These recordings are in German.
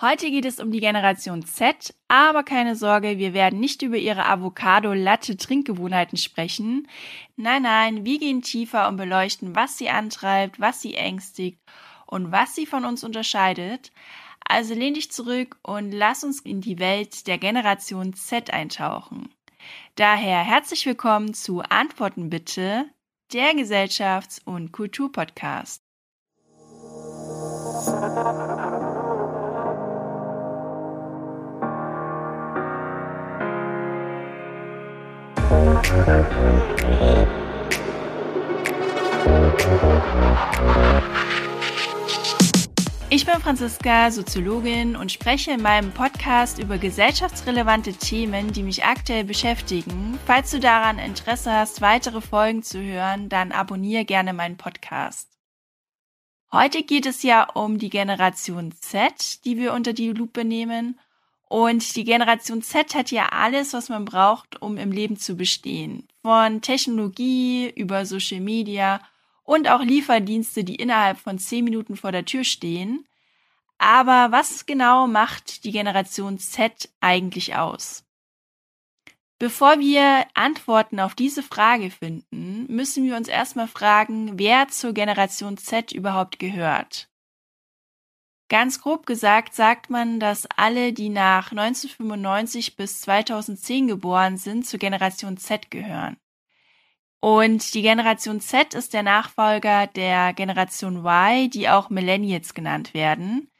Heute geht es um die Generation Z, aber keine Sorge, wir werden nicht über ihre Avocado-Latte-Trinkgewohnheiten sprechen. Nein, nein, wir gehen tiefer und beleuchten, was sie antreibt, was sie ängstigt und was sie von uns unterscheidet. Also lehn dich zurück und lass uns in die Welt der Generation Z eintauchen. Daher herzlich willkommen zu Antworten bitte, der Gesellschafts- und Kulturpodcast. Ich bin Franziska, Soziologin und spreche in meinem Podcast über gesellschaftsrelevante Themen, die mich aktuell beschäftigen. Falls du daran Interesse hast, weitere Folgen zu hören, dann abonniere gerne meinen Podcast. Heute geht es ja um die Generation Z, die wir unter die Lupe nehmen und die Generation Z hat ja alles, was man braucht, um im Leben zu bestehen. Von Technologie über Social Media und auch Lieferdienste, die innerhalb von zehn Minuten vor der Tür stehen. Aber was genau macht die Generation Z eigentlich aus? Bevor wir Antworten auf diese Frage finden, müssen wir uns erstmal fragen, wer zur Generation Z überhaupt gehört. Ganz grob gesagt sagt man, dass alle, die nach 1995 bis 2010 geboren sind, zur Generation Z gehören. Und die Generation Z ist der Nachfolger der Generation Y, die auch Millennials genannt werden.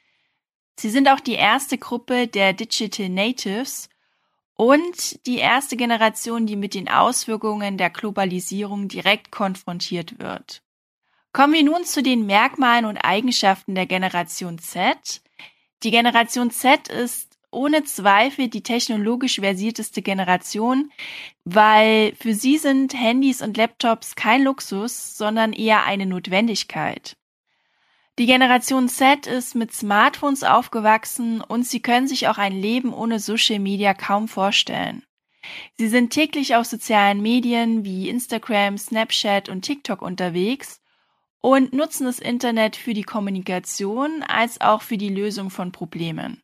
Sie sind auch die erste Gruppe der Digital Natives und die erste Generation, die mit den Auswirkungen der Globalisierung direkt konfrontiert wird. Kommen wir nun zu den Merkmalen und Eigenschaften der Generation Z. Die Generation Z ist ohne Zweifel die technologisch versierteste Generation, weil für sie sind Handys und Laptops kein Luxus, sondern eher eine Notwendigkeit. Die Generation Z ist mit Smartphones aufgewachsen und sie können sich auch ein Leben ohne Social Media kaum vorstellen. Sie sind täglich auf sozialen Medien wie Instagram, Snapchat und TikTok unterwegs und nutzen das Internet für die Kommunikation als auch für die Lösung von Problemen.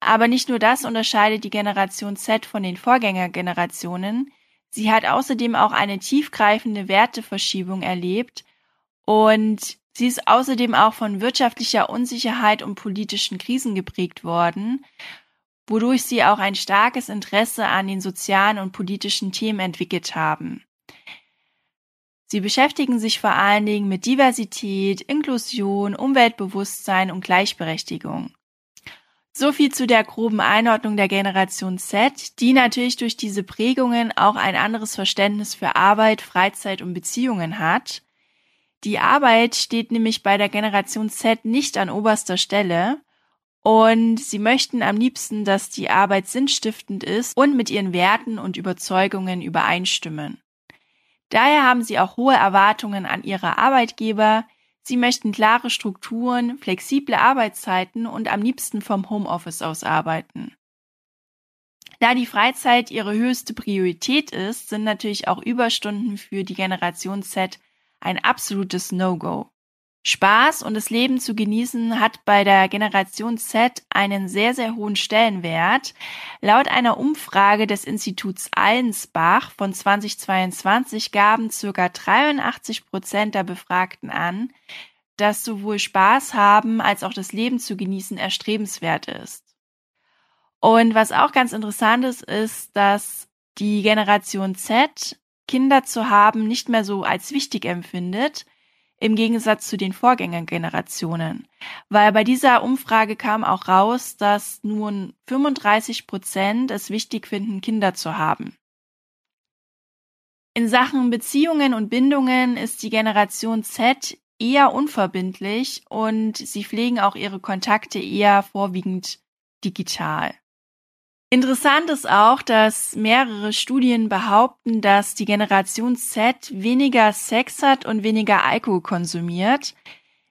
Aber nicht nur das unterscheidet die Generation Z von den Vorgängergenerationen, sie hat außerdem auch eine tiefgreifende Werteverschiebung erlebt und sie ist außerdem auch von wirtschaftlicher Unsicherheit und politischen Krisen geprägt worden, wodurch sie auch ein starkes Interesse an den sozialen und politischen Themen entwickelt haben. Sie beschäftigen sich vor allen Dingen mit Diversität, Inklusion, Umweltbewusstsein und Gleichberechtigung. So viel zu der groben Einordnung der Generation Z, die natürlich durch diese Prägungen auch ein anderes Verständnis für Arbeit, Freizeit und Beziehungen hat. Die Arbeit steht nämlich bei der Generation Z nicht an oberster Stelle und sie möchten am liebsten, dass die Arbeit sinnstiftend ist und mit ihren Werten und Überzeugungen übereinstimmen. Daher haben sie auch hohe Erwartungen an ihre Arbeitgeber. Sie möchten klare Strukturen, flexible Arbeitszeiten und am liebsten vom Homeoffice aus arbeiten. Da die Freizeit ihre höchste Priorität ist, sind natürlich auch Überstunden für die Generation Z ein absolutes No-Go. Spaß und das Leben zu genießen hat bei der Generation Z einen sehr, sehr hohen Stellenwert. Laut einer Umfrage des Instituts Allensbach von 2022 gaben circa 83 Prozent der Befragten an, dass sowohl Spaß haben als auch das Leben zu genießen erstrebenswert ist. Und was auch ganz interessant ist, ist, dass die Generation Z Kinder zu haben nicht mehr so als wichtig empfindet, im Gegensatz zu den Vorgängergenerationen. Weil bei dieser Umfrage kam auch raus, dass nun 35 Prozent es wichtig finden, Kinder zu haben. In Sachen Beziehungen und Bindungen ist die Generation Z eher unverbindlich und sie pflegen auch ihre Kontakte eher vorwiegend digital. Interessant ist auch, dass mehrere Studien behaupten, dass die Generation Z weniger Sex hat und weniger Alkohol konsumiert.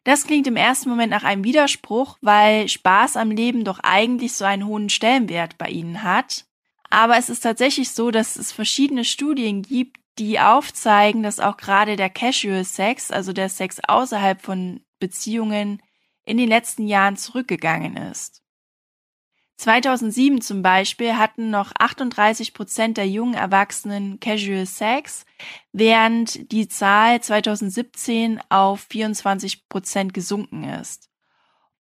Das klingt im ersten Moment nach einem Widerspruch, weil Spaß am Leben doch eigentlich so einen hohen Stellenwert bei ihnen hat. Aber es ist tatsächlich so, dass es verschiedene Studien gibt, die aufzeigen, dass auch gerade der Casual Sex, also der Sex außerhalb von Beziehungen, in den letzten Jahren zurückgegangen ist. 2007 zum Beispiel hatten noch 38 Prozent der jungen Erwachsenen Casual Sex, während die Zahl 2017 auf 24 Prozent gesunken ist.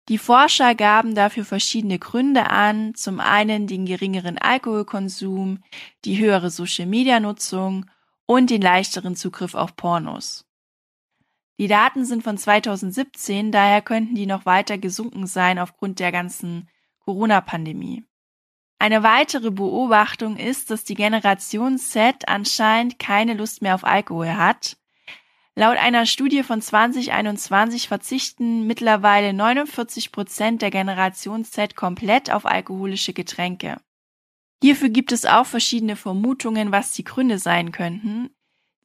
Die Forscher gaben dafür verschiedene Gründe an, zum einen den geringeren Alkoholkonsum, die höhere Social-Media-Nutzung und den leichteren Zugriff auf Pornos. Die Daten sind von 2017, daher könnten die noch weiter gesunken sein aufgrund der ganzen Corona-Pandemie. Eine weitere Beobachtung ist, dass die Generation Z anscheinend keine Lust mehr auf Alkohol hat. Laut einer Studie von 2021 verzichten mittlerweile 49 Prozent der Generation Z komplett auf alkoholische Getränke. Hierfür gibt es auch verschiedene Vermutungen, was die Gründe sein könnten.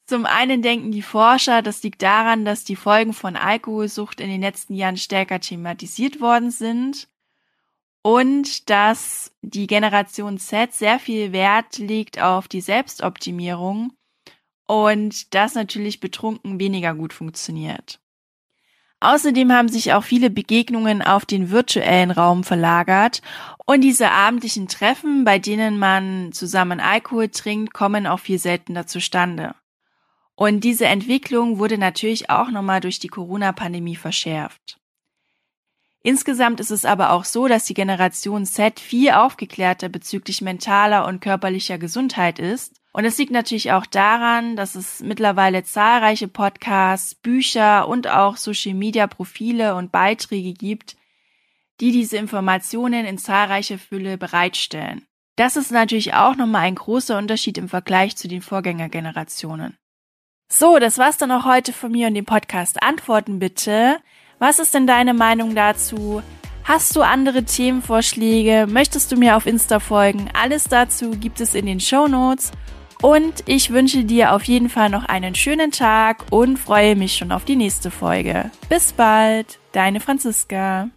Zum einen denken die Forscher, das liegt daran, dass die Folgen von Alkoholsucht in den letzten Jahren stärker thematisiert worden sind und dass die Generation Z sehr viel Wert legt auf die Selbstoptimierung und das natürlich betrunken weniger gut funktioniert. Außerdem haben sich auch viele Begegnungen auf den virtuellen Raum verlagert und diese abendlichen Treffen, bei denen man zusammen Alkohol trinkt, kommen auch viel seltener zustande. Und diese Entwicklung wurde natürlich auch nochmal durch die Corona-Pandemie verschärft. Insgesamt ist es aber auch so, dass die Generation Z viel aufgeklärter bezüglich mentaler und körperlicher Gesundheit ist. Und es liegt natürlich auch daran, dass es mittlerweile zahlreiche Podcasts, Bücher und auch Social-Media-Profile und Beiträge gibt, die diese Informationen in zahlreicher Fülle bereitstellen. Das ist natürlich auch nochmal ein großer Unterschied im Vergleich zu den Vorgängergenerationen. So, das war's dann auch heute von mir und dem Podcast Antworten bitte. Was ist denn deine Meinung dazu? Hast du andere Themenvorschläge? Möchtest du mir auf Insta folgen? Alles dazu gibt es in den Show Notes. Und ich wünsche dir auf jeden Fall noch einen schönen Tag und freue mich schon auf die nächste Folge. Bis bald, deine Franziska.